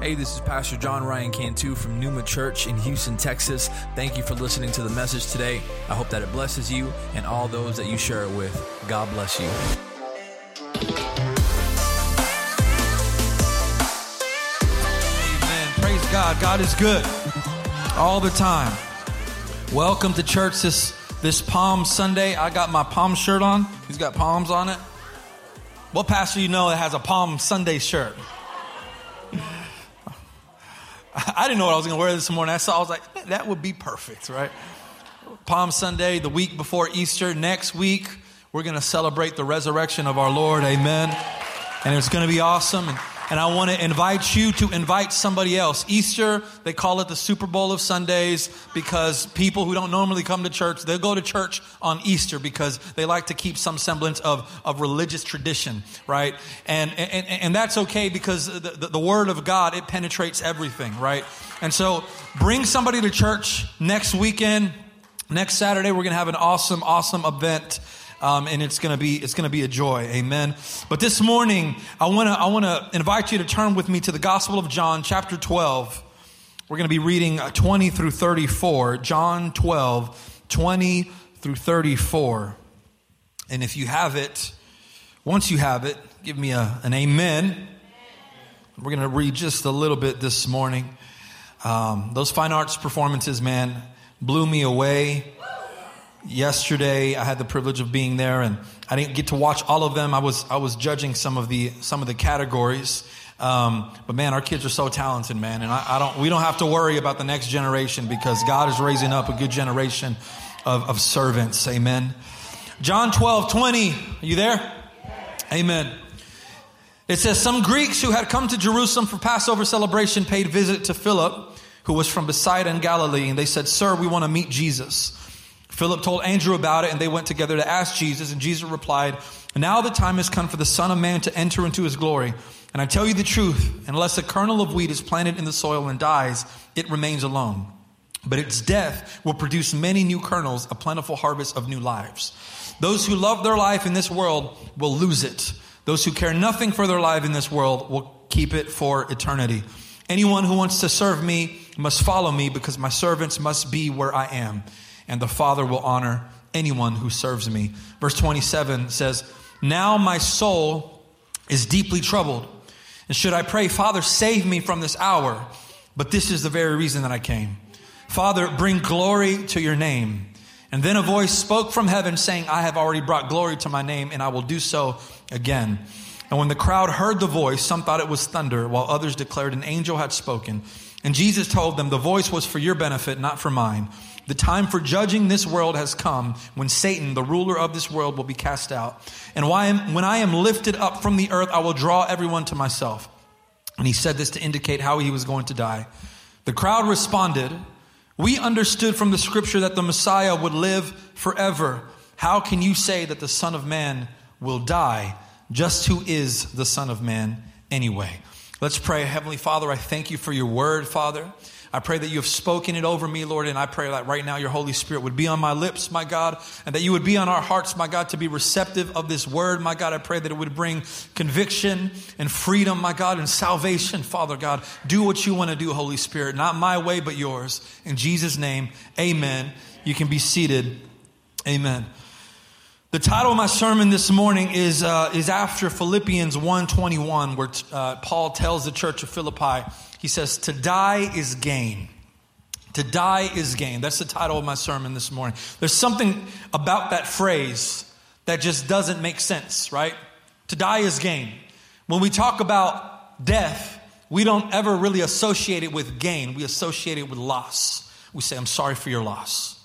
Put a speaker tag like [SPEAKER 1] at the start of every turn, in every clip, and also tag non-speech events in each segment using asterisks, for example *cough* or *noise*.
[SPEAKER 1] Hey, this is Pastor John Ryan Cantu from Numa Church in Houston, Texas. Thank you for listening to the message today. I hope that it blesses you and all those that you share it with. God bless you.
[SPEAKER 2] Amen. Praise God. God is good all the time. Welcome to church this this Palm Sunday. I got my Palm shirt on. He's got palms on it. What pastor you know that has a Palm Sunday shirt? I didn't know what I was going to wear this morning. I saw, I was like, that would be perfect, right? Palm Sunday, the week before Easter. Next week, we're going to celebrate the resurrection of our Lord. Amen. And it's going to be awesome. And, and I want to invite you to invite somebody else. Easter, they call it the Super Bowl of Sundays because people who don't normally come to church, they'll go to church on Easter because they like to keep some semblance of, of religious tradition, right? And, and, and that's okay because the, the, the Word of God, it penetrates everything, right? And so bring somebody to church next weekend. Next Saturday, we're going to have an awesome, awesome event um, and it's to be it's to be a joy. Amen. But this morning, I want to I want to invite you to turn with me to the Gospel of John, chapter twelve. We're to be reading uh, 20 through 34. John 12, 20 through 34. And if you have it, once you have it, give me a, an amen. We're going to read just a little bit this morning. Um, those fine arts performances, man, blew me away yesterday i had the privilege of being there and i didn't get to watch all of them. I was i was judging some of the some of the categories. Um, but man our kids are so talented man and I, I, don't we don't have to worry about the next generation because god is raising up a good generation of, of servants. Amen. John 12 20 are you there? Amen. It says some greeks who had come to jerusalem for passover celebration paid visit to philip who was from bethsaida in galilee and they said sir we want to meet jesus Philip told Andrew about it, and they went together to ask Jesus. And Jesus replied, Now the time has come for the Son of Man to enter into his glory. And I tell you the truth, unless a kernel of wheat is planted in the soil and dies, it remains alone. But its death will produce many new kernels, a plentiful harvest of new lives. Those who love their life in this world will lose it. Those who care nothing for their life in this world will keep it for eternity. Anyone who wants to serve me must follow me because my servants must be where I am and the Father will honor anyone who serves me. Verse 27 says, Now my soul is deeply troubled. And should I pray, Father, save me from this hour? But this is the very reason that I came. Father, bring glory to your name. And then a voice spoke from heaven saying, I have already brought glory to my name, and I will do so again. And when the crowd heard the voice, some thought it was thunder, while others declared an angel had spoken. And Jesus told them, The voice was for your benefit, not for mine. The time for judging this world has come when Satan, the ruler of this world, will be cast out. And when I am lifted up from the earth, I will draw everyone to myself. And he said this to indicate how he was going to die. The crowd responded, We understood from the scripture that the Messiah would live forever. How can you say that the Son of Man will die? Just who is the Son of Man anyway? Let's pray. Heavenly Father, I thank you for your word, Father. I pray that you have spoken it over me, Lord, and I pray that right now your Holy Spirit would be on my lips, my God, and that you would be on our hearts, my God, to be receptive of this word, my God. I pray that it would bring conviction and freedom, my God, and salvation, Father God. Do what you want to do, Holy Spirit, not my way, but yours. In Jesus' name, amen. You can be seated. Amen. The title of my sermon this morning is, uh, is after Philippians 1.21, where uh, Paul tells the church of Philippi, he says, To die is gain. To die is gain. That's the title of my sermon this morning. There's something about that phrase that just doesn't make sense, right? To die is gain. When we talk about death, we don't ever really associate it with gain. We associate it with loss. We say, I'm sorry for your loss.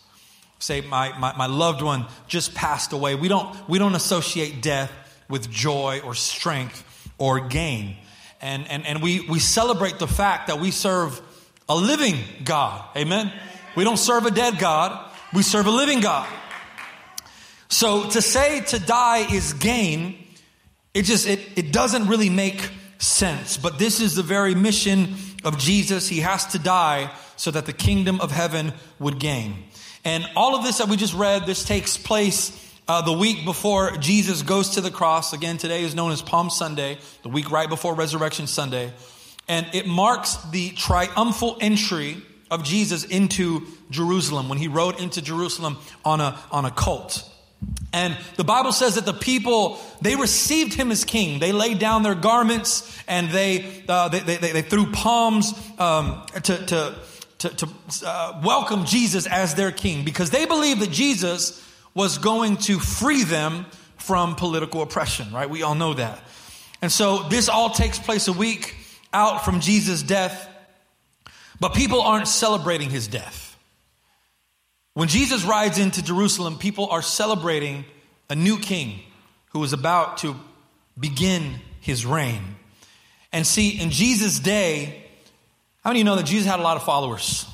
[SPEAKER 2] Say, my, my, my loved one just passed away. We don't, we don't associate death with joy or strength or gain and, and, and we, we celebrate the fact that we serve a living God. Amen? We don't serve a dead God, we serve a living God. So to say to die is gain, it just it, it doesn't really make sense. But this is the very mission of Jesus. He has to die so that the kingdom of heaven would gain. And all of this that we just read, this takes place uh, the week before Jesus goes to the cross, again, today is known as Palm Sunday, the week right before Resurrection Sunday. And it marks the triumphal entry of Jesus into Jerusalem when he rode into Jerusalem on a, on a colt. And the Bible says that the people, they received him as king. They laid down their garments and they, uh, they, they, they, threw palms um, to, to, to, to uh, welcome Jesus as their king because they believed that Jesus was going to free them from political oppression, right? We all know that. And so this all takes place a week out from Jesus' death, but people aren't celebrating his death. When Jesus rides into Jerusalem, people are celebrating a new king who is about to begin his reign. And see, in Jesus' day, how many of you know that Jesus had a lot of followers?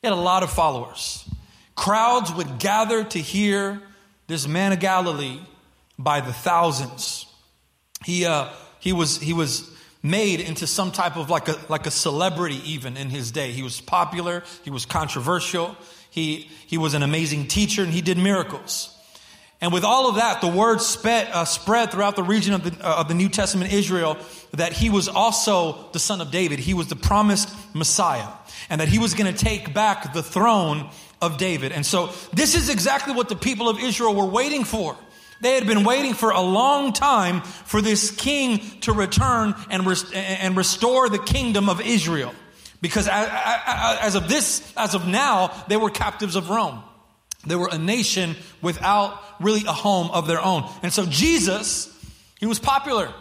[SPEAKER 2] He had a lot of followers. Crowds would gather to hear this man of Galilee by the thousands. He, uh, he, was, he was made into some type of like a, like a celebrity even in his day. He was popular, he was controversial, he, he was an amazing teacher and he did miracles. And with all of that, the word spread, uh, spread throughout the region of the, uh, of the New Testament Israel that he was also the son of David. He was the promised Messiah and that he was going to take back the throne of David. And so this is exactly what the people of Israel were waiting for. They had been waiting for a long time for this king to return and, and restore the kingdom of Israel. Because as of this, as of now, they were captives of Rome. They were a nation without really a home of their own. And so Jesus, he was popular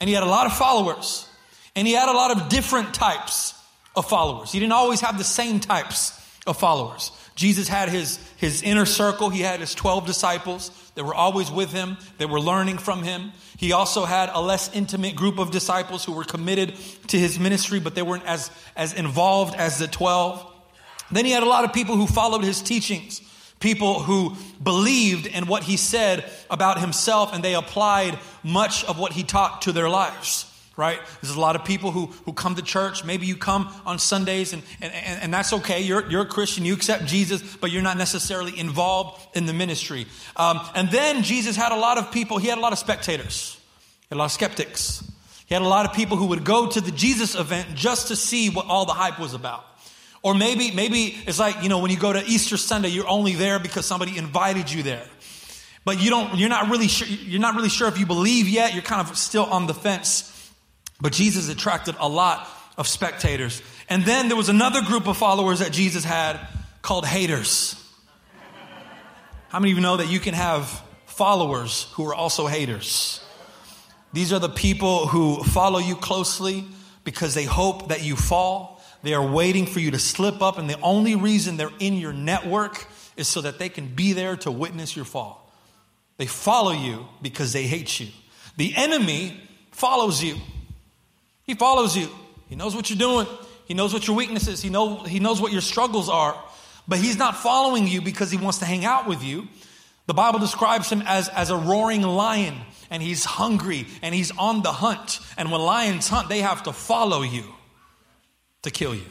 [SPEAKER 2] and he had a lot of followers and he had a lot of different types of followers. He didn't always have the same types of followers. Jesus had his, his inner circle. He had his 12 disciples that were always with him, that were learning from him. He also had a less intimate group of disciples who were committed to his ministry, but they weren't as, as involved as the 12. Then he had a lot of people who followed his teachings, people who believed in what he said about himself, and they applied much of what he taught to their lives right? There's a lot of people who, who come to church. Maybe you come on Sundays and, and, and that's okay. You're, you're a Christian. You accept Jesus, but you're not necessarily involved in the ministry. Um, and then Jesus had a lot of people, he had a lot of spectators, a lot of skeptics. He had a lot of people who would go to the Jesus event just to see what all the hype was about. Or maybe, maybe it's like, you know, when you go to Easter Sunday, you're only there because somebody invited you there. But you don't, you're not really sure, you're not really sure if you believe yet. You're kind of still on the fence. But Jesus attracted a lot of spectators. And then there was another group of followers that Jesus had called haters. How many of you know that you can have followers who are also haters? These are the people who follow you closely because they hope that you fall. They are waiting for you to slip up, and the only reason they're in your network is so that they can be there to witness your fall. They follow you because they hate you. The enemy follows you. He follows you. He knows what you're doing. He knows what your weaknesses. He know he knows what your struggles are. But he's not following you because he wants to hang out with you. The Bible describes him as, as a roaring lion, and he's hungry and he's on the hunt. And when lions hunt, they have to follow you to kill you.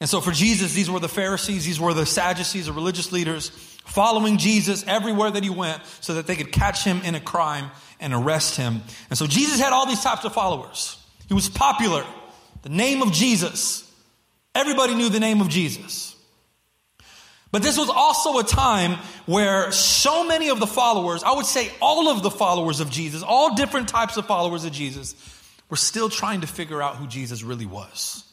[SPEAKER 2] And so for Jesus, these were the Pharisees, these were the Sadducees, the religious leaders, following Jesus everywhere that he went so that they could catch him in a crime and arrest him. And so Jesus had all these types of followers. He was popular. The name of Jesus. Everybody knew the name of Jesus. But this was also a time where so many of the followers, I would say all of the followers of Jesus, all different types of followers of Jesus, were still trying to figure out who Jesus really was.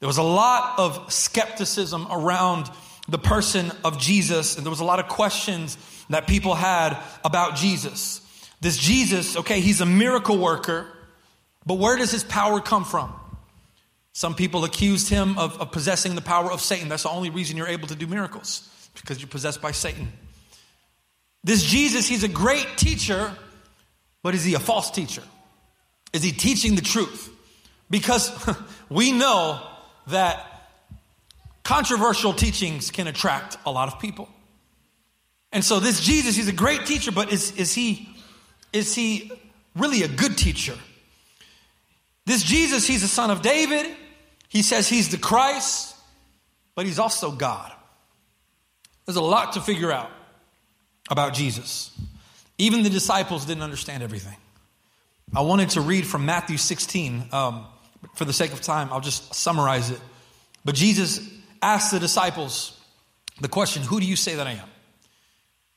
[SPEAKER 2] There was a lot of skepticism around the person of Jesus, and there was a lot of questions that people had about Jesus. This Jesus, okay, he's a miracle worker, but where does his power come from? Some people accused him of, of possessing the power of Satan. That's the only reason you're able to do miracles, because you're possessed by Satan. This Jesus, he's a great teacher, but is he a false teacher? Is he teaching the truth? Because *laughs* we know that controversial teachings can attract a lot of people. And so this Jesus, he's a great teacher, but is, is he is he really a good teacher? This Jesus, he's the son of David. He says he's the Christ, but he's also God. There's a lot to figure out about Jesus. Even the disciples didn't understand everything. I wanted to read from Matthew 16. Um, for the sake of time, I'll just summarize it. But Jesus asked the disciples the question, Who do you say that I am?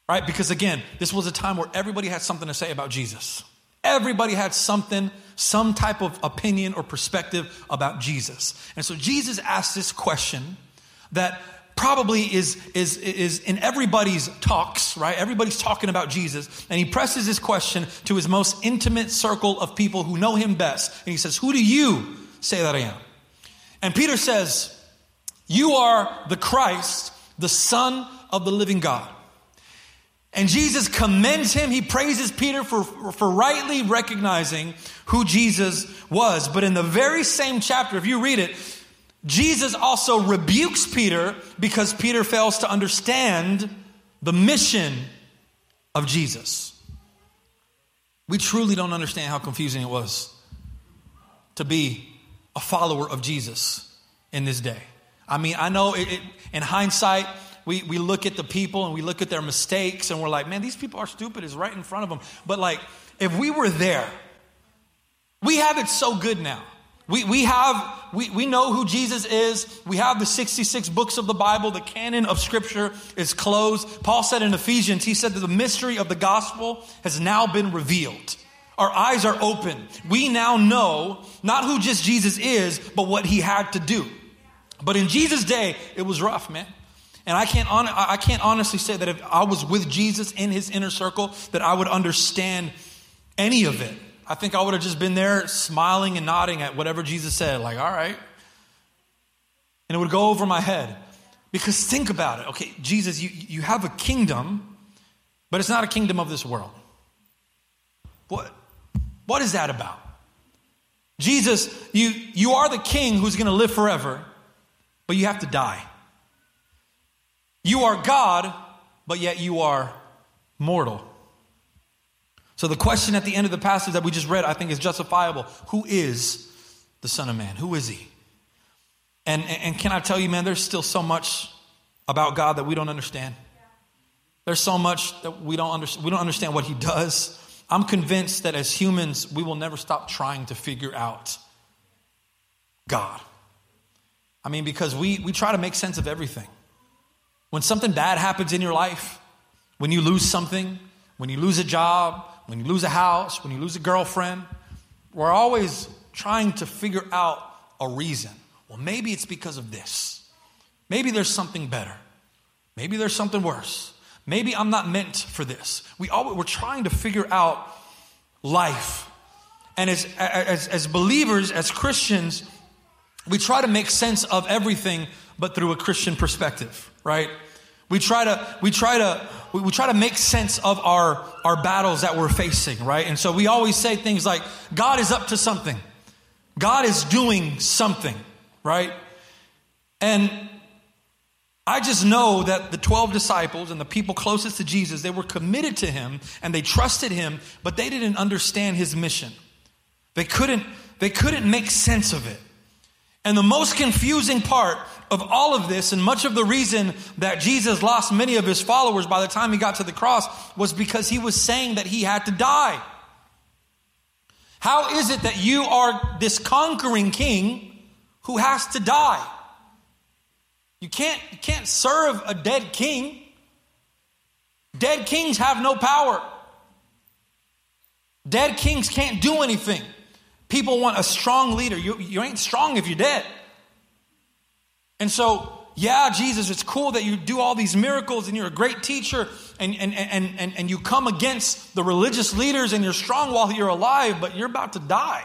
[SPEAKER 2] Right? Because again, this was a time where everybody had something to say about Jesus. Everybody had something, some type of opinion or perspective about Jesus. And so Jesus asked this question that probably is, is, is in everybody's talks, right? Everybody's talking about Jesus. And he presses this question to his most intimate circle of people who know him best. And he says, Who do you say that I am? And Peter says, You are the Christ, the Son of the living God. And Jesus commends him. He praises Peter for, for rightly recognizing who Jesus was. But in the very same chapter, if you read it, Jesus also rebukes Peter because Peter fails to understand the mission of Jesus. We truly don't understand how confusing it was to be a follower of Jesus in this day. I mean, I know it, it, in hindsight, we, we look at the people and we look at their mistakes and we're like, man, these people are stupid, it's right in front of them. But like, if we were there, we have it so good now. We, we have, we, we know who Jesus is. We have the 66 books of the Bible. The canon of scripture is closed. Paul said in Ephesians, he said that the mystery of the gospel has now been revealed. Our eyes are open. We now know not who just Jesus is, but what he had to do. But in Jesus' day, it was rough, man. And I can't, on, I can't honestly say that if I was with Jesus in his inner circle, that I would understand any of it. I think I would have just been there smiling and nodding at whatever Jesus said, like, all right. And it would go over my head. Because think about it. Okay, Jesus, you, you have a kingdom, but it's not a kingdom of this world. What, what is that about? Jesus, you, you are the king who's going to live forever, but you have to die. You are God, but yet you are mortal. So the question at the end of the passage that we just read, I think, is justifiable. Who is the Son of Man? Who is he? And, and can I tell you, man, there's still so much about God that we don't understand. There's so much that we don't understand. We don't understand what he does. I'm convinced that as humans, we will never stop trying to figure out God. I mean, because we, we try to make sense of everything. When something bad happens in your life, when you lose something, when you lose a job, when you lose a house, when you lose a girlfriend, we're always trying to figure out a reason. Well, maybe it's because of this. Maybe there's something better. Maybe there's something worse. Maybe I'm not meant for this. We always, we're trying to figure out life. And as, as, as believers, as Christians, we try to make sense of everything but through a Christian perspective, right? We try to, we try to, we try to make sense of our, our battles that we're facing, right? And so we always say things like, God is up to something. God is doing something, right? And I just know that the 12 disciples and the people closest to Jesus, they were committed to him and they trusted him, but they didn't understand his mission. They couldn't, they couldn't make sense of it. And the most confusing part of all of this, and much of the reason that Jesus lost many of his followers by the time he got to the cross, was because he was saying that he had to die. How is it that you are this conquering king who has to die? You can't, you can't serve a dead king. Dead kings have no power. Dead kings can't do anything. People want a strong leader. You, you ain't strong if you're dead. And so, yeah, Jesus, it's cool that you do all these miracles and you're a great teacher and, and, and, and, and you come against the religious leaders and you're strong while you're alive, but you're about to die.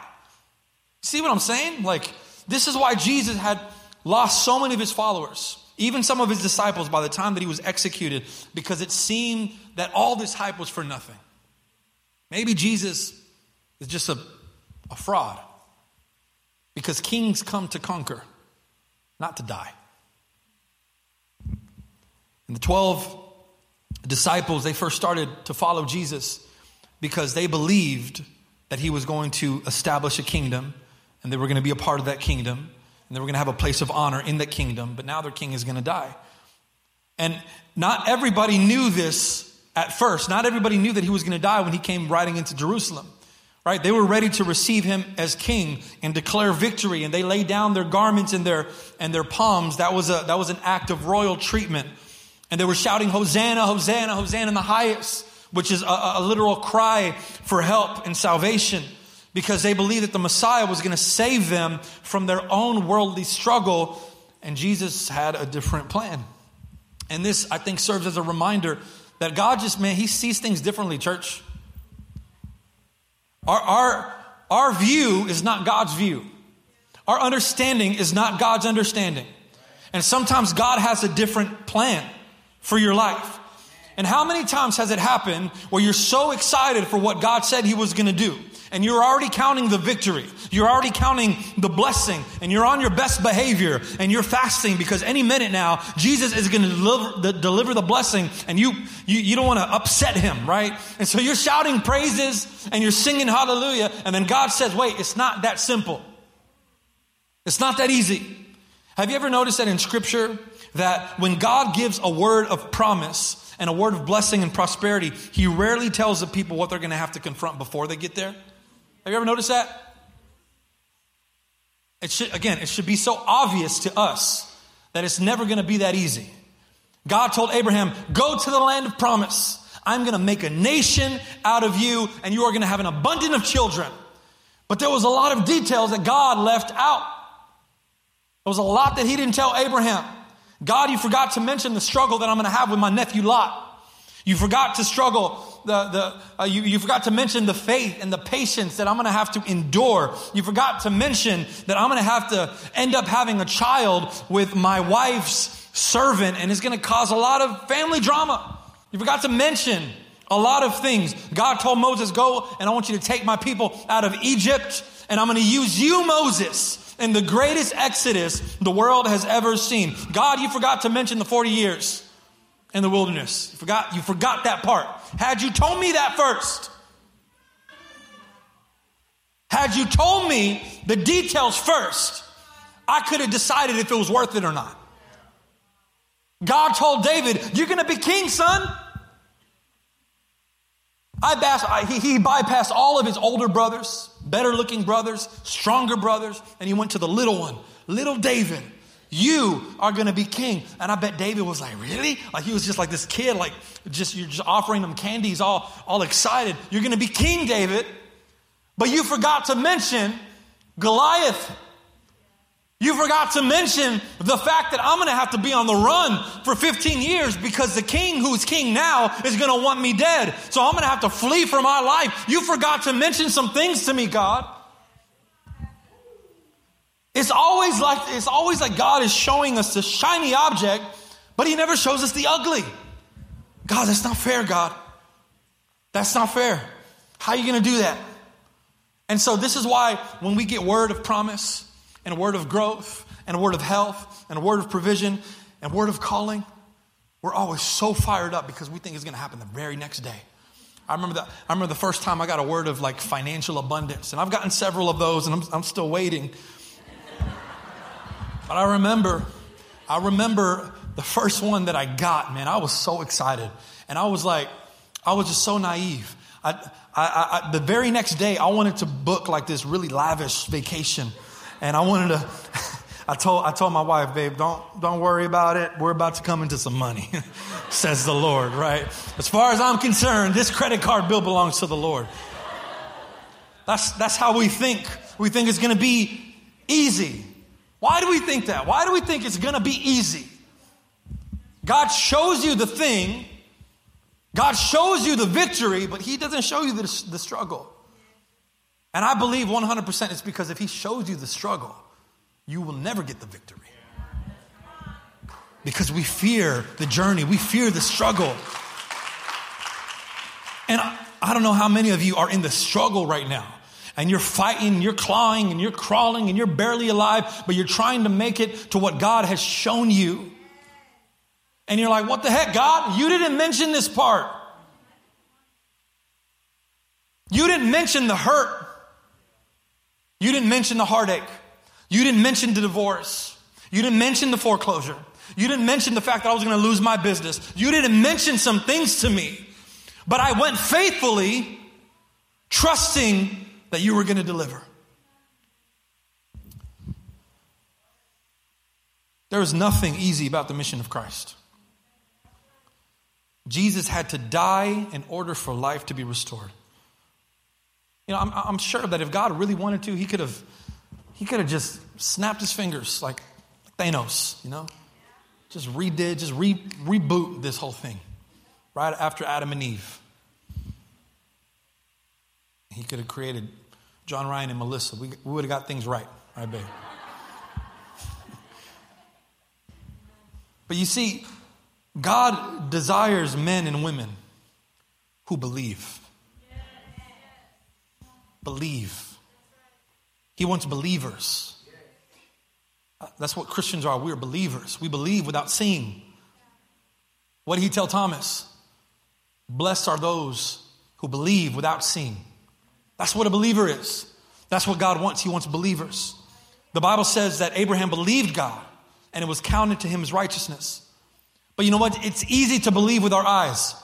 [SPEAKER 2] See what I'm saying? Like, this is why Jesus had lost so many of his followers, even some of his disciples, by the time that he was executed, because it seemed that all this hype was for nothing. Maybe Jesus is just a a fraud. Because kings come to conquer, not to die. And the 12 disciples, they first started to follow Jesus because they believed that he was going to establish a kingdom and they were going to be a part of that kingdom and they were going to have a place of honor in that kingdom, but now their king is going to die. And not everybody knew this at first. Not everybody knew that he was going to die when he came riding into Jerusalem right? They were ready to receive him as king and declare victory, and they laid down their garments and their and their palms. That was a that was an act of royal treatment. And they were shouting, Hosanna, Hosanna, Hosanna in the highest, which is a, a literal cry for help and salvation because they believed that the Messiah was going to save them from their own worldly struggle, and Jesus had a different plan. And this, I think, serves as a reminder that God just, man, He sees things differently, church. Our, our, our view is not God's view, our understanding is not God's understanding. And sometimes God has a different plan for your life. And how many times has it happened where you're so excited for what God said He was going to do? And you're already counting the victory. You're already counting the blessing and you're on your best behavior and you're fasting because any minute now, Jesus is going to deliver the, deliver the blessing and you, you, you don't want to upset him, right? And so you're shouting praises and you're singing hallelujah. And then God says, wait, it's not that simple. It's not that easy. Have you ever noticed that in scripture that when God gives a word of promise, and a word of blessing and prosperity, he rarely tells the people what they're going to have to confront before they get there. Have you ever noticed that? It should, again, it should be so obvious to us that it's never going to be that easy. God told Abraham, Go to the land of promise. I'm going to make a nation out of you, and you are going to have an abundance of children. But there was a lot of details that God left out. There was a lot that He didn't tell Abraham. God, you forgot to mention the struggle that I'm going to have with my nephew Lot. You forgot to struggle the, the, uh, you, you forgot to mention the faith and the patience that I'm going to have to endure. You forgot to mention that I'm going to have to end up having a child with my wife's servant and it's going to cause a lot of family drama. You forgot to mention a lot of things. God told Moses, Go and I want you to take my people out of Egypt and I'm going to use you, Moses, in the greatest exodus the world has ever seen. God, you forgot to mention the 40 years in the wilderness. You forgot, you forgot that part. Had you told me that first, had you told me the details first, I could have decided if it was worth it or not. God told David, You're going to be king, son. I, bas- I he, he bypassed all of his older brothers, better looking brothers, stronger brothers, and he went to the little one, little David. You are going to be king. And I bet David was like, Really? Like he was just like this kid, like just you're just offering him candies, all, all excited. You're going to be king, David. But you forgot to mention Goliath. You forgot to mention the fact that I'm going to have to be on the run for 15 years because the king who's king now is going to want me dead. So I'm going to have to flee for my life. You forgot to mention some things to me, God. It's always like it's always like God is showing us the shiny object, but he never shows us the ugly. God, that's not fair, God. That's not fair. How are you going to do that? And so this is why when we get word of promise and word of growth and word of health and word of provision and word of calling, we're always so fired up because we think it's going to happen the very next day. I remember, that, I remember the first time I got a word of like financial abundance, and I've gotten several of those, and I'm, I'm still waiting. But I remember, I remember the first one that I got, man, I was so excited. And I was like, I was just so naive. I, I, I, the very next day, I wanted to book like this really lavish vacation. And I wanted to, *laughs* I told, I told my wife, babe, don't, don't worry about it. We're about to come into some money, *laughs* says the Lord, right? As far as I'm concerned, this credit card bill belongs to the Lord. That's, that's how we think. We think it's going to be easy. Why do we think that? Why do we think it's going to be easy? God shows you the thing, God shows you the victory, but He doesn't show you the, the struggle. And I believe 100% it's because if He shows you the struggle, you will never get the victory. Because we fear the journey, we fear the struggle. And I, I don't know how many of you are in the struggle right now and you're fighting, you're clawing, and you're crawling, and you're barely alive, but you're trying to make it to what God has shown you. And you're like, what the heck, God? You didn't mention this part. You didn't mention the hurt. You didn't mention the heartache. You didn't mention the divorce. You didn't mention the foreclosure. You didn't mention the fact that I was going to lose my business. You didn't mention some things to me. But I went faithfully, trusting that you were going to deliver. There is nothing easy about the mission of Christ. Jesus had to die in order for life to be restored. You know, I'm, I'm sure that if God really wanted to, he could have he could have just snapped his fingers like Thanos, you know? Just redid, just re, reboot this whole thing right after Adam and Eve. He could have created John Ryan and Melissa. We, we would have got things right, I bet. but you see, God desires men and women who believe. Believe. He wants believers. Uh, that's what Christians are. We are believers. We believe without seeing. What did he tell Thomas? Blessed are those who believe without seeing. That's what a believer is. That's what God wants. He wants believers. The Bible says that Abraham believed God and it was counted to him as righteousness. But you know what? It's easy to believe with our eyes.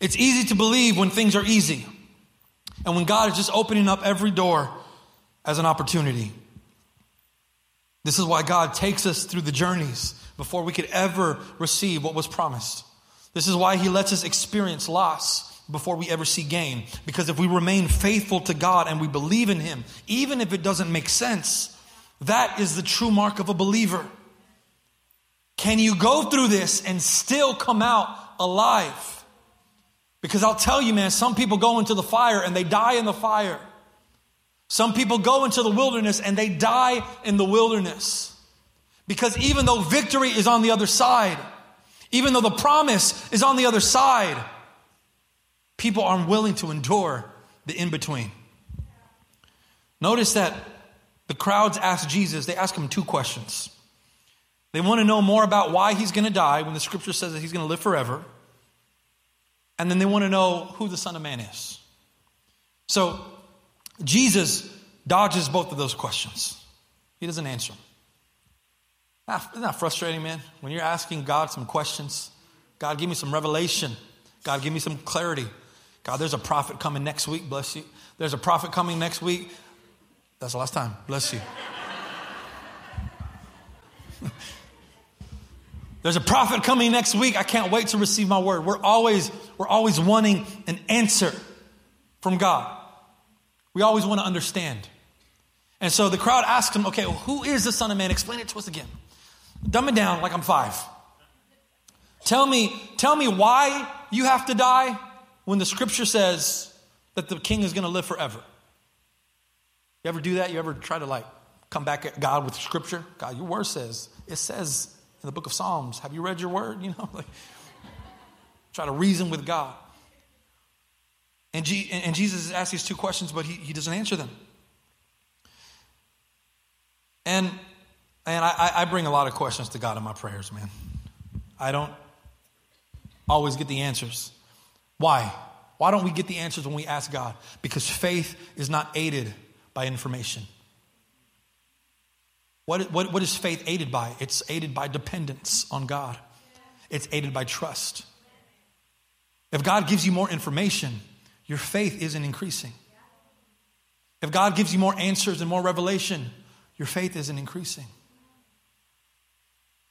[SPEAKER 2] It's easy to believe when things are easy and when God is just opening up every door as an opportunity. This is why God takes us through the journeys before we could ever receive what was promised. This is why He lets us experience loss before we ever see gain. Because if we remain faithful to God and we believe in Him, even if it doesn't make sense, that is the true mark of a believer. Can you go through this and still come out alive? Because I'll tell you, man, some people go into the fire and they die in the fire. Some people go into the wilderness and they die in the wilderness. Because even though victory is on the other side, even though the promise is on the other side, people aren't willing to endure the in between. Notice that the crowds ask Jesus, they ask him two questions. They want to know more about why he's going to die when the scripture says that he's going to live forever. And then they want to know who the Son of Man is. So Jesus dodges both of those questions. He doesn't answer them. Ah, isn't that frustrating, man? When you're asking God some questions, God, give me some revelation. God, give me some clarity. God, there's a prophet coming next week. Bless you. There's a prophet coming next week. That's the last time. Bless you. *laughs* There's a prophet coming next week. I can't wait to receive my word. We're always, we're always wanting an answer from God. We always want to understand. And so the crowd asked him, okay, well, who is the Son of Man? Explain it to us again. Dumb it down like I'm five. Tell me, tell me why you have to die when the scripture says that the king is going to live forever. You ever do that? You ever try to like come back at God with scripture? God, your word says, it says in the book of Psalms, have you read your word? *laughs* You know, like try to reason with God. And, G, and Jesus asks these two questions, but he, he doesn't answer them. And, and I, I bring a lot of questions to God in my prayers, man. I don't always get the answers. Why? Why don't we get the answers when we ask God? Because faith is not aided by information. What, what, what is faith aided by? It's aided by dependence on God, it's aided by trust. If God gives you more information, your faith isn't increasing. If God gives you more answers and more revelation, your faith isn't increasing.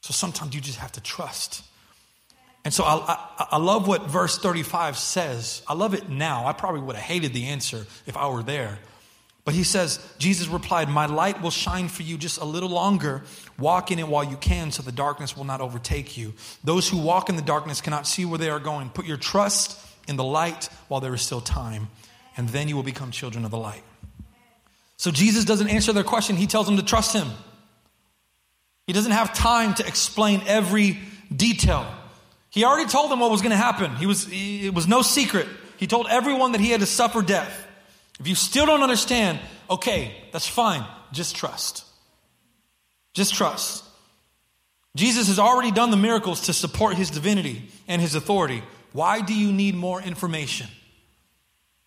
[SPEAKER 2] So sometimes you just have to trust. And so I, I, I, love what verse 35 says. I love it now. I probably would have hated the answer if I were there. But he says, Jesus replied, My light will shine for you just a little longer. Walk in it while you can, so the darkness will not overtake you. Those who walk in the darkness cannot see where they are going. Put your trust in the light while there is still time, and then you will become children of the light. So Jesus doesn't answer their question, he tells them to trust him. He doesn't have time to explain every detail. He already told them what was going to happen. He was, it was no secret. He told everyone that he had to suffer death. If you still don't understand, okay, that's fine. Just trust. Just trust. Jesus has already done the miracles to support his divinity and his authority. Why do you need more information?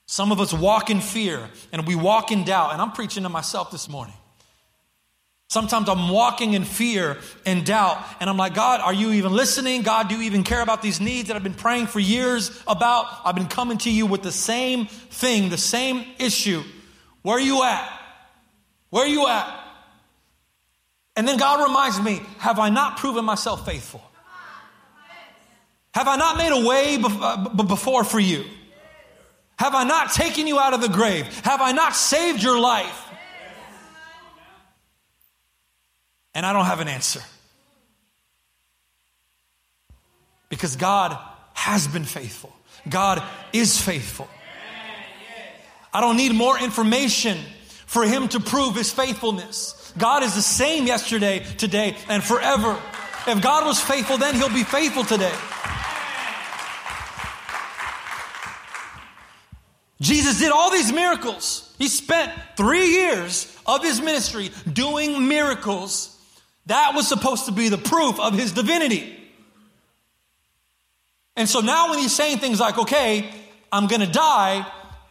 [SPEAKER 2] Some of us walk in fear and we walk in doubt, and I'm preaching to myself this morning. Sometimes I'm walking in fear and doubt, and I'm like, God, are you even listening? God, do you even care about these needs that I've been praying for years about? I've been coming to you with the same thing, the same issue. Where are you at? Where are you at? And then God reminds me, have I not proven myself faithful? Have I not made a way uh, before for you? Have I not taken you out of the grave? Have I not saved your life? And I don't have an answer. Because God has been faithful. God is faithful. I don't need more information for him to prove his faithfulness. God is the same yesterday, today, and forever. If God was faithful then, he'll be faithful today. Jesus did all these miracles. He spent three years of his ministry doing miracles. That was supposed to be the proof of his divinity. And so now when he's saying things like, okay, I'm going to die,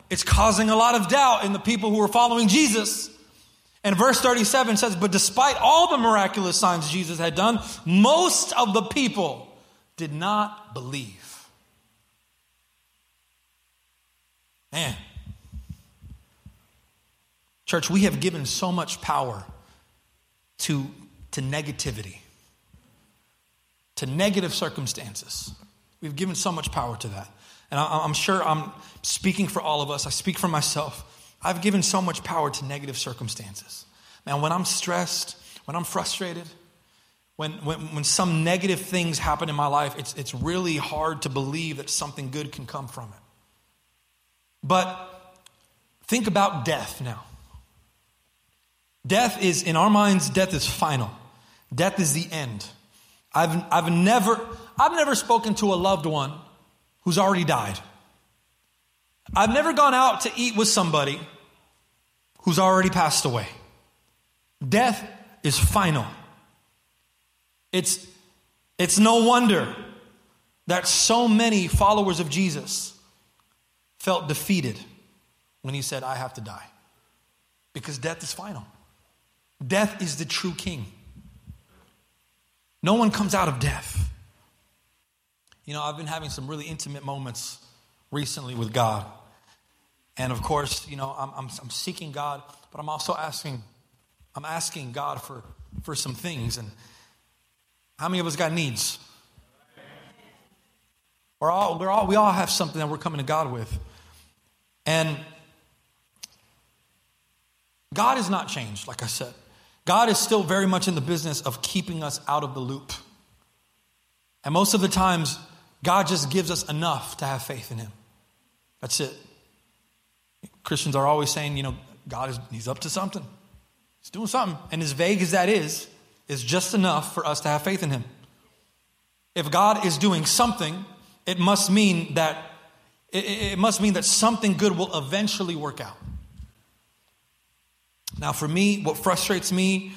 [SPEAKER 2] it's causing a lot of doubt in the people who are following Jesus. And verse 37 says, But despite all the miraculous signs Jesus had done, most of the people did not believe. Man. Church, we have given so much power to, to negativity, to negative circumstances. We've given so much power to that. And I, am sure I'm speaking for all of us. I speak for myself. I've given so much power to negative circumstances. Man, when I'm stressed, when I'm frustrated, when, when, when some negative things happen in my life, it's, it's really hard to believe that something good can come from it. But think about death now. Death is, in our minds, death is final. Death is the end. I've, I've, never, I've never spoken to a loved one who's already died. I've never gone out to eat with somebody who's already passed away. Death is final. It's, it's no wonder that so many followers of Jesus felt defeated when he said, I have to die. Because death is final. Death is the true king. No one comes out of death. You know, I've been having some really intimate moments recently with God. And of course, you know, I'm, I'm, I'm seeking God, but I'm also asking, I'm asking God for, for some things. And how many of us got needs? We're all, we're all, we all have something that we're coming to God with. And God has not changed, like I said. God is still very much in the business of keeping us out of the loop. And most of the times, God just gives us enough to have faith in Him. That's it. Christians are always saying, you know, God is He's up to something. He's doing something. And as vague as that is, is just enough for us to have faith in Him. If God is doing something, it must mean that it, it must mean that something good will eventually work out. Now, for me, what frustrates me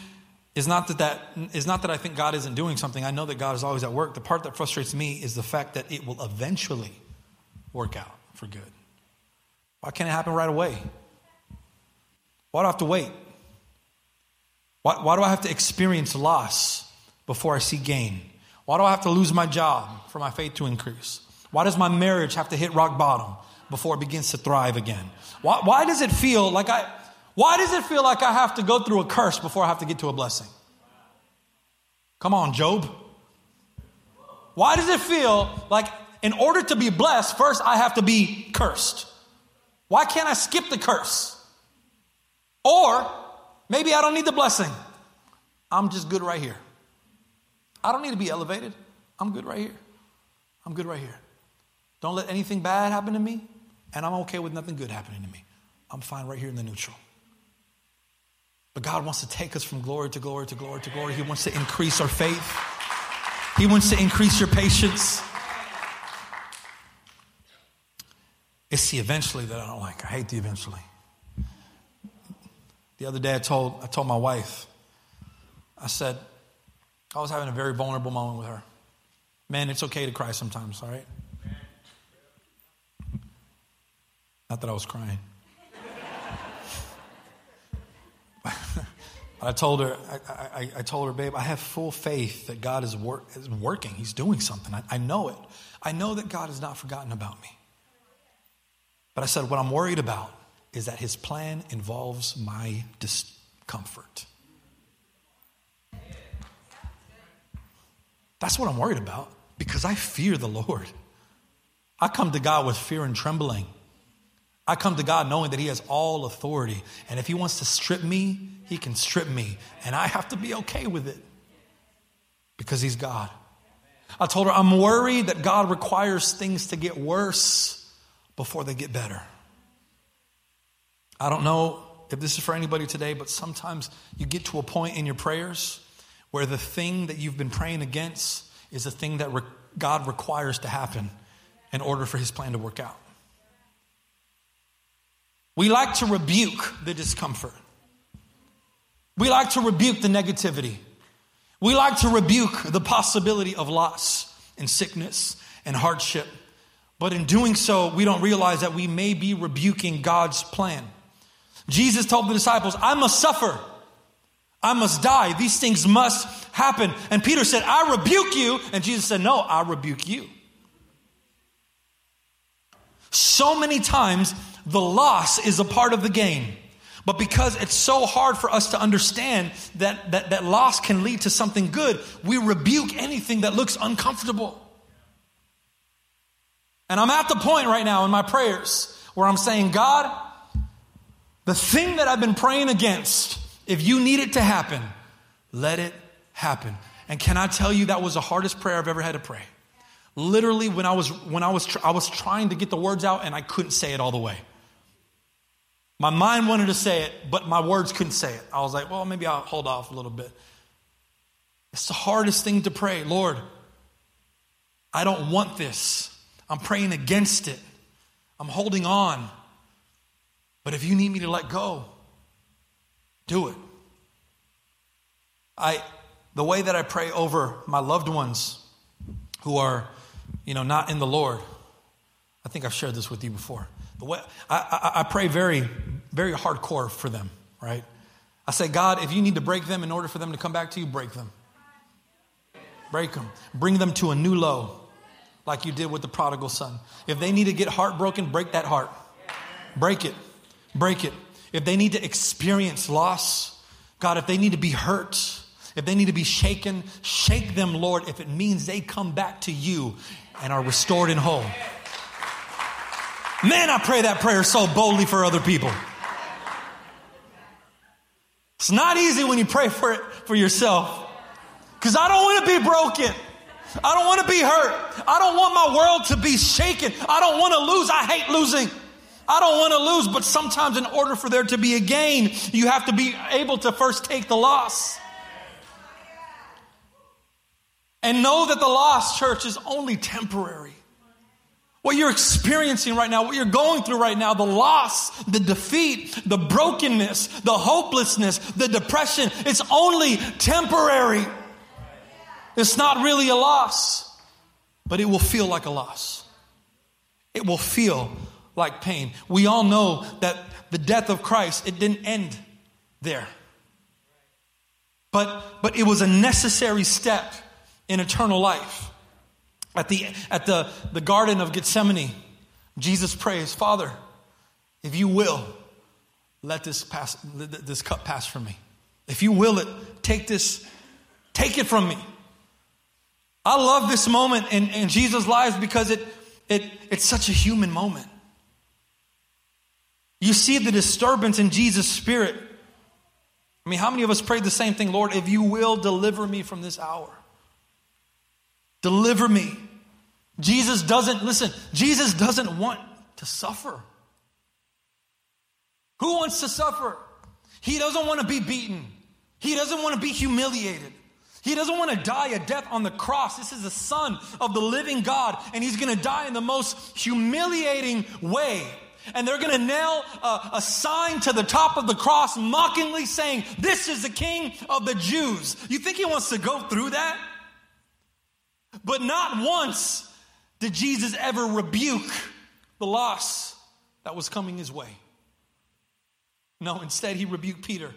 [SPEAKER 2] is not that, that is not that I think God isn't doing something. I know that God is always at work. The part that frustrates me is the fact that it will eventually work out for good. Why can't it happen right away? Why do I have to wait? Why, why do I have to experience loss before I see gain? Why do I have to lose my job for my faith to increase? Why does my marriage have to hit rock bottom before it begins to thrive again? Why, why does it feel like I why does it feel like I have to go through a curse before I have to get to a blessing? Come on, Job. Why does it feel like in order to be blessed, first I have to be cursed? Why can't I skip the curse? Or maybe I don't need the blessing. I'm just good right here. I don't need to be elevated. I'm good right here. I'm good right here. Don't let anything bad happen to me, and I'm okay with nothing good happening to me. I'm fine right here in the neutral. But God wants to take us from glory to glory to glory to glory. He wants to increase our faith, He wants to increase your patience. It's the eventually that I don't like. I hate the eventually. The other day I told I told my wife, I said, I was having a very vulnerable moment with her. Man, it's okay to cry sometimes, all right? Not that I was crying. I told her, I, I, I, told her, babe, I have full faith that God is, work, is working. He's doing something. I, I know it. I know that God has not forgotten about me. But I said, what I'm worried about is that his plan involves my discomfort. That's what I'm worried about because I fear the Lord. I come to God with fear and trembling. I come to God knowing that He has all authority. And if He wants to strip me, He can strip me. And I have to be okay with it because He's God. I told her, I'm worried that God requires things to get worse before they get better. I don't know if this is for anybody today, but sometimes you get to a point in your prayers where the thing that you've been praying against is the thing that re- God requires to happen in order for His plan to work out. We like to rebuke the discomfort. We like to rebuke the negativity. We like to rebuke the possibility of loss and sickness and hardship. But in doing so, we don't realize that we may be rebuking God's plan. Jesus told the disciples, I must suffer. I must die. These things must happen. And Peter said, I rebuke you. And Jesus said, No, I rebuke you. So many times, the loss is a part of the gain. But because it's so hard for us to understand that, that, that loss can lead to something good, we rebuke anything that looks uncomfortable. And I'm at the point right now in my prayers where I'm saying, God, the thing that I've been praying against, if you need it to happen, let it happen. And can I tell you that was the hardest prayer I've ever had to pray? Literally, when I was when I was I was trying to get the words out and I couldn't say it all the way. My mind wanted to say it, but my words couldn't say it. I was like, well, maybe I'll hold off a little bit. It's the hardest thing to pray, Lord. I don't want this. I'm praying against it. I'm holding on. But if you need me to let go, do it. I the way that I pray over my loved ones who are, you know, not in the Lord. I think I've shared this with you before. The way I, I, I pray very, very hardcore for them, right? I say, God, if you need to break them in order for them to come back to you, break them. Break them. Bring them to a new low, like you did with the prodigal son. If they need to get heartbroken, break that heart. Break it. Break it. If they need to experience loss, God, if they need to be hurt, if they need to be shaken, shake them, Lord, if it means they come back to you and are restored and whole. Man, I pray that prayer so boldly for other people. It's not easy when you pray for it for yourself. Because I don't want to be broken. I don't want to be hurt. I don't want my world to be shaken. I don't want to lose. I hate losing. I don't want to lose, but sometimes in order for there to be a gain, you have to be able to first take the loss. And know that the lost church, is only temporary. What you're experiencing right now, what you're going through right now, the loss, the defeat, the brokenness, the hopelessness, the depression, it's only temporary. It's not really a loss, but it will feel like a loss. It will feel like pain. We all know that the death of Christ, it didn't end there. But, but it was a necessary step in eternal life. At the, at the, the Garden of Gethsemane, Jesus prays, Father, if you will, let this, pass, this cup pass from me. If you will it, take this, take it from me. I love this moment in, in Jesus' lives because it, it, it's such a human moment. You see the disturbance in Jesus' spirit. I mean, how many of us prayed the same thing? Lord, if you will deliver me from this hour, deliver me. Jesus doesn't, listen, Jesus doesn't want to suffer. Who wants to suffer? He doesn't want to be beaten. He doesn't want to be humiliated. He doesn't want to die a death on the cross. This is the Son of the living God, and He's going to die in the most humiliating way and they're going to nail a, a, sign to the top of the cross, mockingly saying, This is the King of the Jews. You think he wants to go through that? But not once did Jesus ever rebuke the loss that was coming his way. No, instead, he rebuked Peter.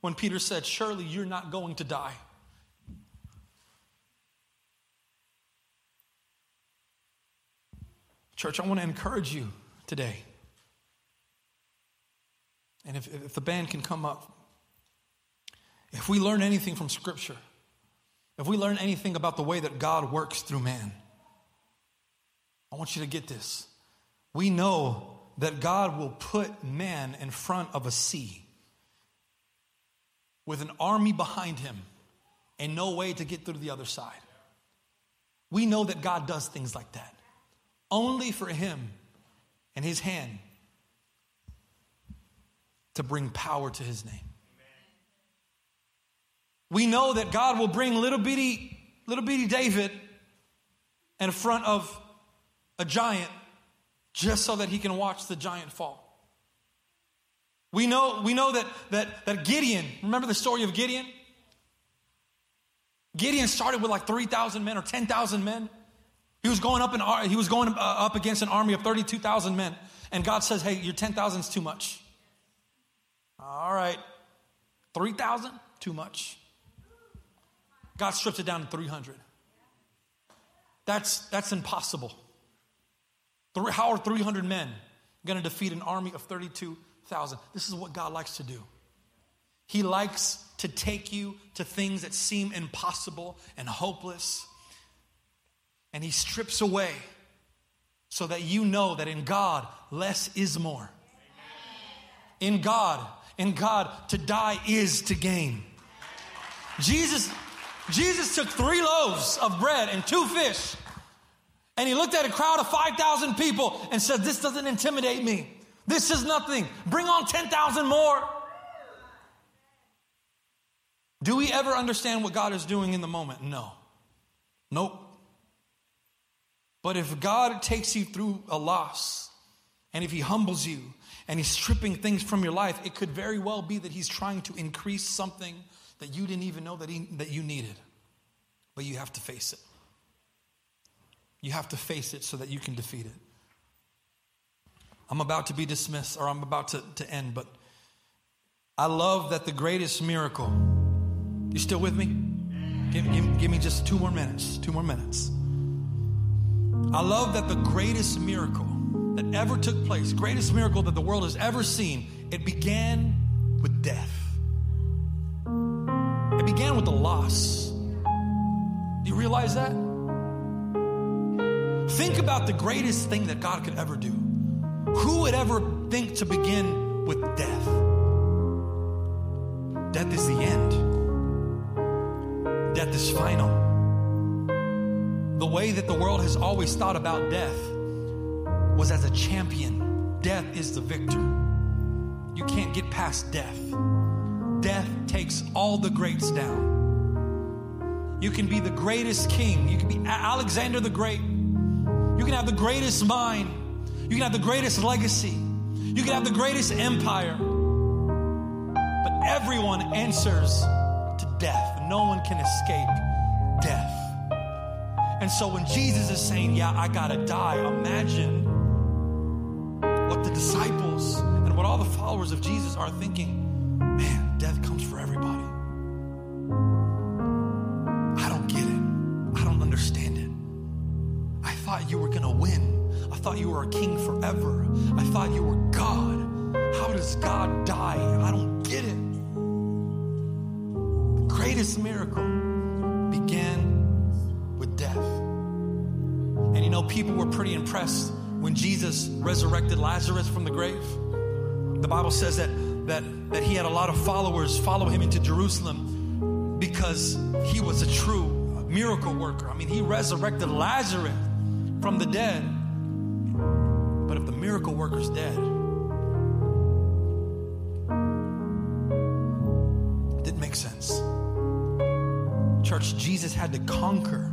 [SPEAKER 2] when Peter said, Surely you're not going to die. Church, I want to encourage you today. And if, if the band can come up, if we learn anything from Scripture, if we learn anything about the way that God works through man, I want you to get this. We know that God will put man in front of a sea with an army behind him and no way to get through the other side. We know that God does things like that only for him and his hand to bring power to his name. We know that God will bring little bitty, little bitty David in front of a giant just so that he can watch the giant fall. We know, we know that, that, that Gideon, remember the story of Gideon? Gideon started with like 3,000 men or 10,000 men. He was going up, in, he was going uh, up against an army of 32,000 men. And God says, hey, your 10,000 is too much. All right. 3,000? Too much. God strips it down to 300. That's, that's impossible. How are 300 men going to defeat an army of 32,000? This is what God likes to do. He likes to take you to things that seem impossible and hopeless, and He strips away so that you know that in God, less is more. In God, in God, to die is to gain. Jesus, Jesus took three loaves of bread and two fish, and he looked at a crowd of 5,000 people and said, This doesn't intimidate me. This is nothing. Bring on 10,000 more. Do we ever understand what God is doing in the moment? No. Nope. But if God takes you through a loss, and if He humbles you, and He's stripping things from your life, it could very well be that He's trying to increase something that you didn't even know that, he, that you needed. But you have to face it. You have to face it so that you can defeat it. I'm about to be dismissed, or I'm about to, to end, but I love that the greatest miracle. You still with me? Give, give, give me just two more minutes. Two more minutes. I love that the greatest miracle that ever took place, greatest miracle that the world has ever seen, it began with death. Began with the loss. Do you realize that? Think about the greatest thing that God could ever do. Who would ever think to begin with death? Death is the end. Death is final. The way that the world has always thought about death was as a champion. Death is the victor. You can't get past death. Death takes all the greats down. You can be the greatest king. You can be Alexander the Great. You can have the greatest mind. You can have the greatest legacy. You can have the greatest empire. But everyone answers to death. No one can escape death. And so when Jesus is saying, Yeah, I gotta die, imagine what the disciples and what all the followers of Jesus are thinking. Man, forever. I thought you were God. How does God die? I don't get it. The greatest miracle began with death. And you know, people were pretty impressed when Jesus resurrected Lazarus from the grave. The Bible says that, that, that he had a lot of followers follow him into Jerusalem because he was a true miracle worker. I mean, he resurrected Lazarus from the dead. The miracle worker's dead, it didn't make sense. Church, Jesus had to conquer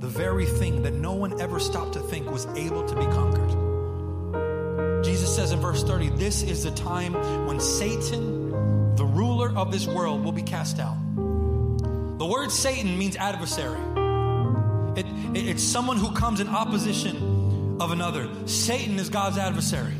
[SPEAKER 2] the very thing that no one ever stopped to think was able to be conquered. Jesus says in verse 30, This is the time when Satan, the ruler of this world, will be cast out. The word Satan means adversary, it, it, it's someone who comes in opposition of another. Satan is God's adversary.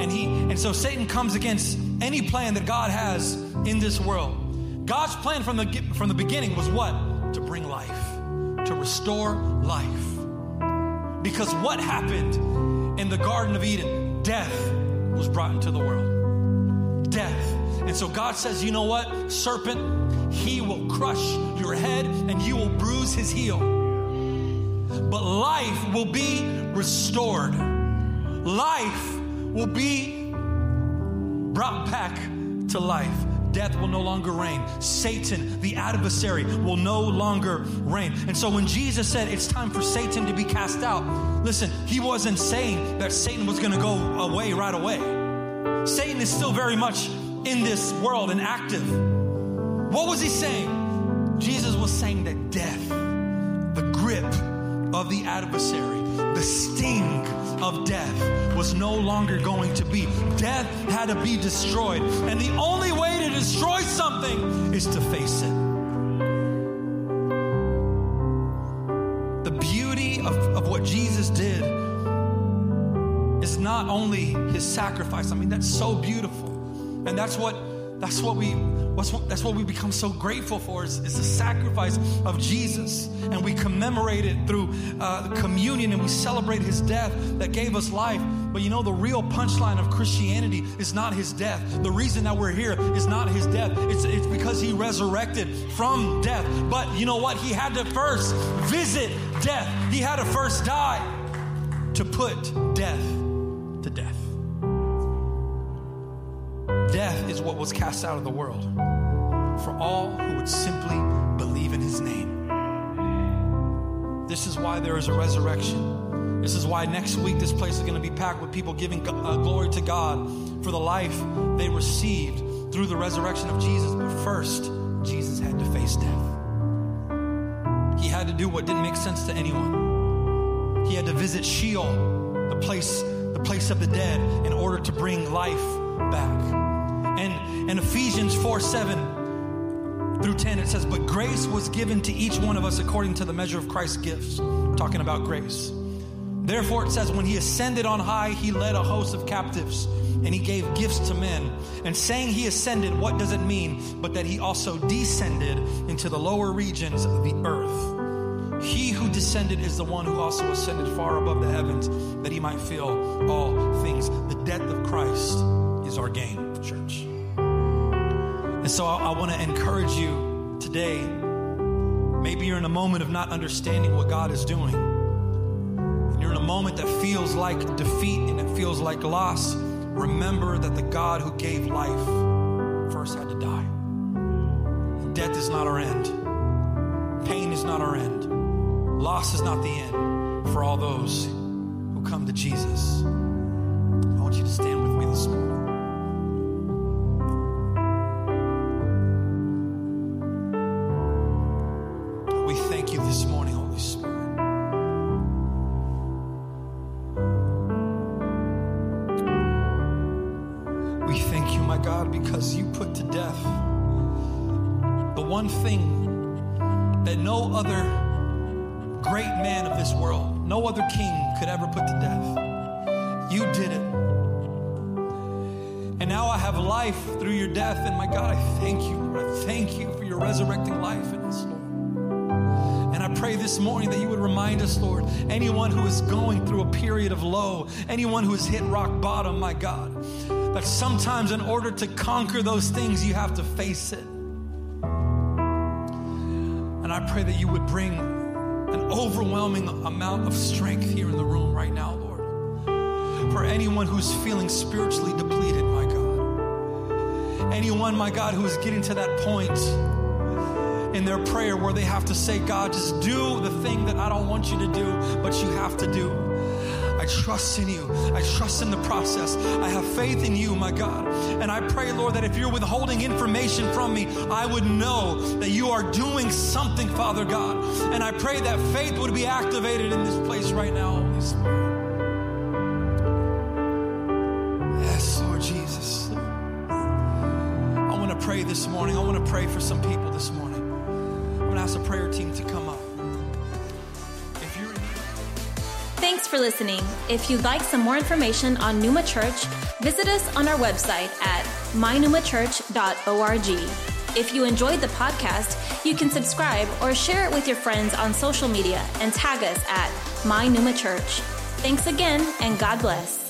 [SPEAKER 2] And he and so Satan comes against any plan that God has in this world. God's plan from the from the beginning was what? To bring life, to restore life. Because what happened in the Garden of Eden? Death was brought into the world. Death. And so God says, you know what? Serpent, he will crush your head and you will bruise his heel. But life will be restored. Life will be brought back to life. Death will no longer reign. Satan, the adversary, will no longer reign. And so when Jesus said it's time for Satan to be cast out, listen, he wasn't saying that Satan was going to go away right away. Satan is still very much in this world and active. What was he saying? Jesus was saying that death, the grip of the adversary, the sting of death was no longer going to be. Death had to be destroyed. And the only way to destroy something is to face it. The beauty of, of what Jesus did is not only his sacrifice. I mean, that's so beautiful. And that's what that's what we that's what we become so grateful for is, is, the sacrifice of Jesus. And we commemorate it through uh, communion and we celebrate his death that gave us life. But you know, the real punchline of Christianity is not his death. The reason that we're here is not his death. It's, it's because he resurrected from death. But you know what? He had to first visit death, he had to first die to put death to death. Was cast out of the world for all who would simply believe in his name. This is why there is a resurrection. This is why next week this place is going to be packed with people giving uh, glory to God for the life they received through the resurrection of Jesus. But first, Jesus had to face death. He had to do what didn't make sense to anyone. He had to visit Sheol, the place, the place of the dead, in order to bring life back. And in Ephesians 4 7 through 10, it says, But grace was given to each one of us according to the measure of Christ's gifts. Talking about grace. Therefore, it says, When he ascended on high, he led a host of captives and he gave gifts to men. And saying he ascended, what does it mean? But that he also descended into the lower regions of the earth. He who descended is the one who also ascended far above the heavens that he might fill all things. The death of Christ is our game, church. And so I, I want to encourage you today. Maybe you're in a moment of not understanding what God is doing. And you're in a moment that feels like defeat and it feels like loss. Remember that the God who gave life first had to die. Death is not our end. Pain is not our end. Loss is not the end for all those who come to Jesus. I want you to stand with me this morning. Resurrecting life in us, Lord. And I pray this morning that you would remind us, Lord, anyone who is going through a period of low, anyone who has hit rock bottom, my God, that sometimes in order to conquer those things, you have to face it. And I pray that you would bring an overwhelming amount of strength here in the room right now, Lord. For anyone who's feeling spiritually depleted. Anyone, my God, who is getting to that point in their prayer where they have to say, God, just do the thing that I don't want you to do, but you have to do. I trust in you. I trust in the process. I have faith in you, my God. And I pray, Lord, that if you're withholding information from me, I would know that you are doing something, Father God. And I pray that faith would be activated in this place right now, Holy Spirit. This morning. I want to pray for some people this morning I'm going to ask the prayer team to come up.
[SPEAKER 3] If you're Thanks for listening. If you'd like some more information on Numa Church, visit us on our website at mynumachurch.org. If you enjoyed the podcast, you can subscribe or share it with your friends on social media and tag us at My Numa Church. Thanks again, and God bless.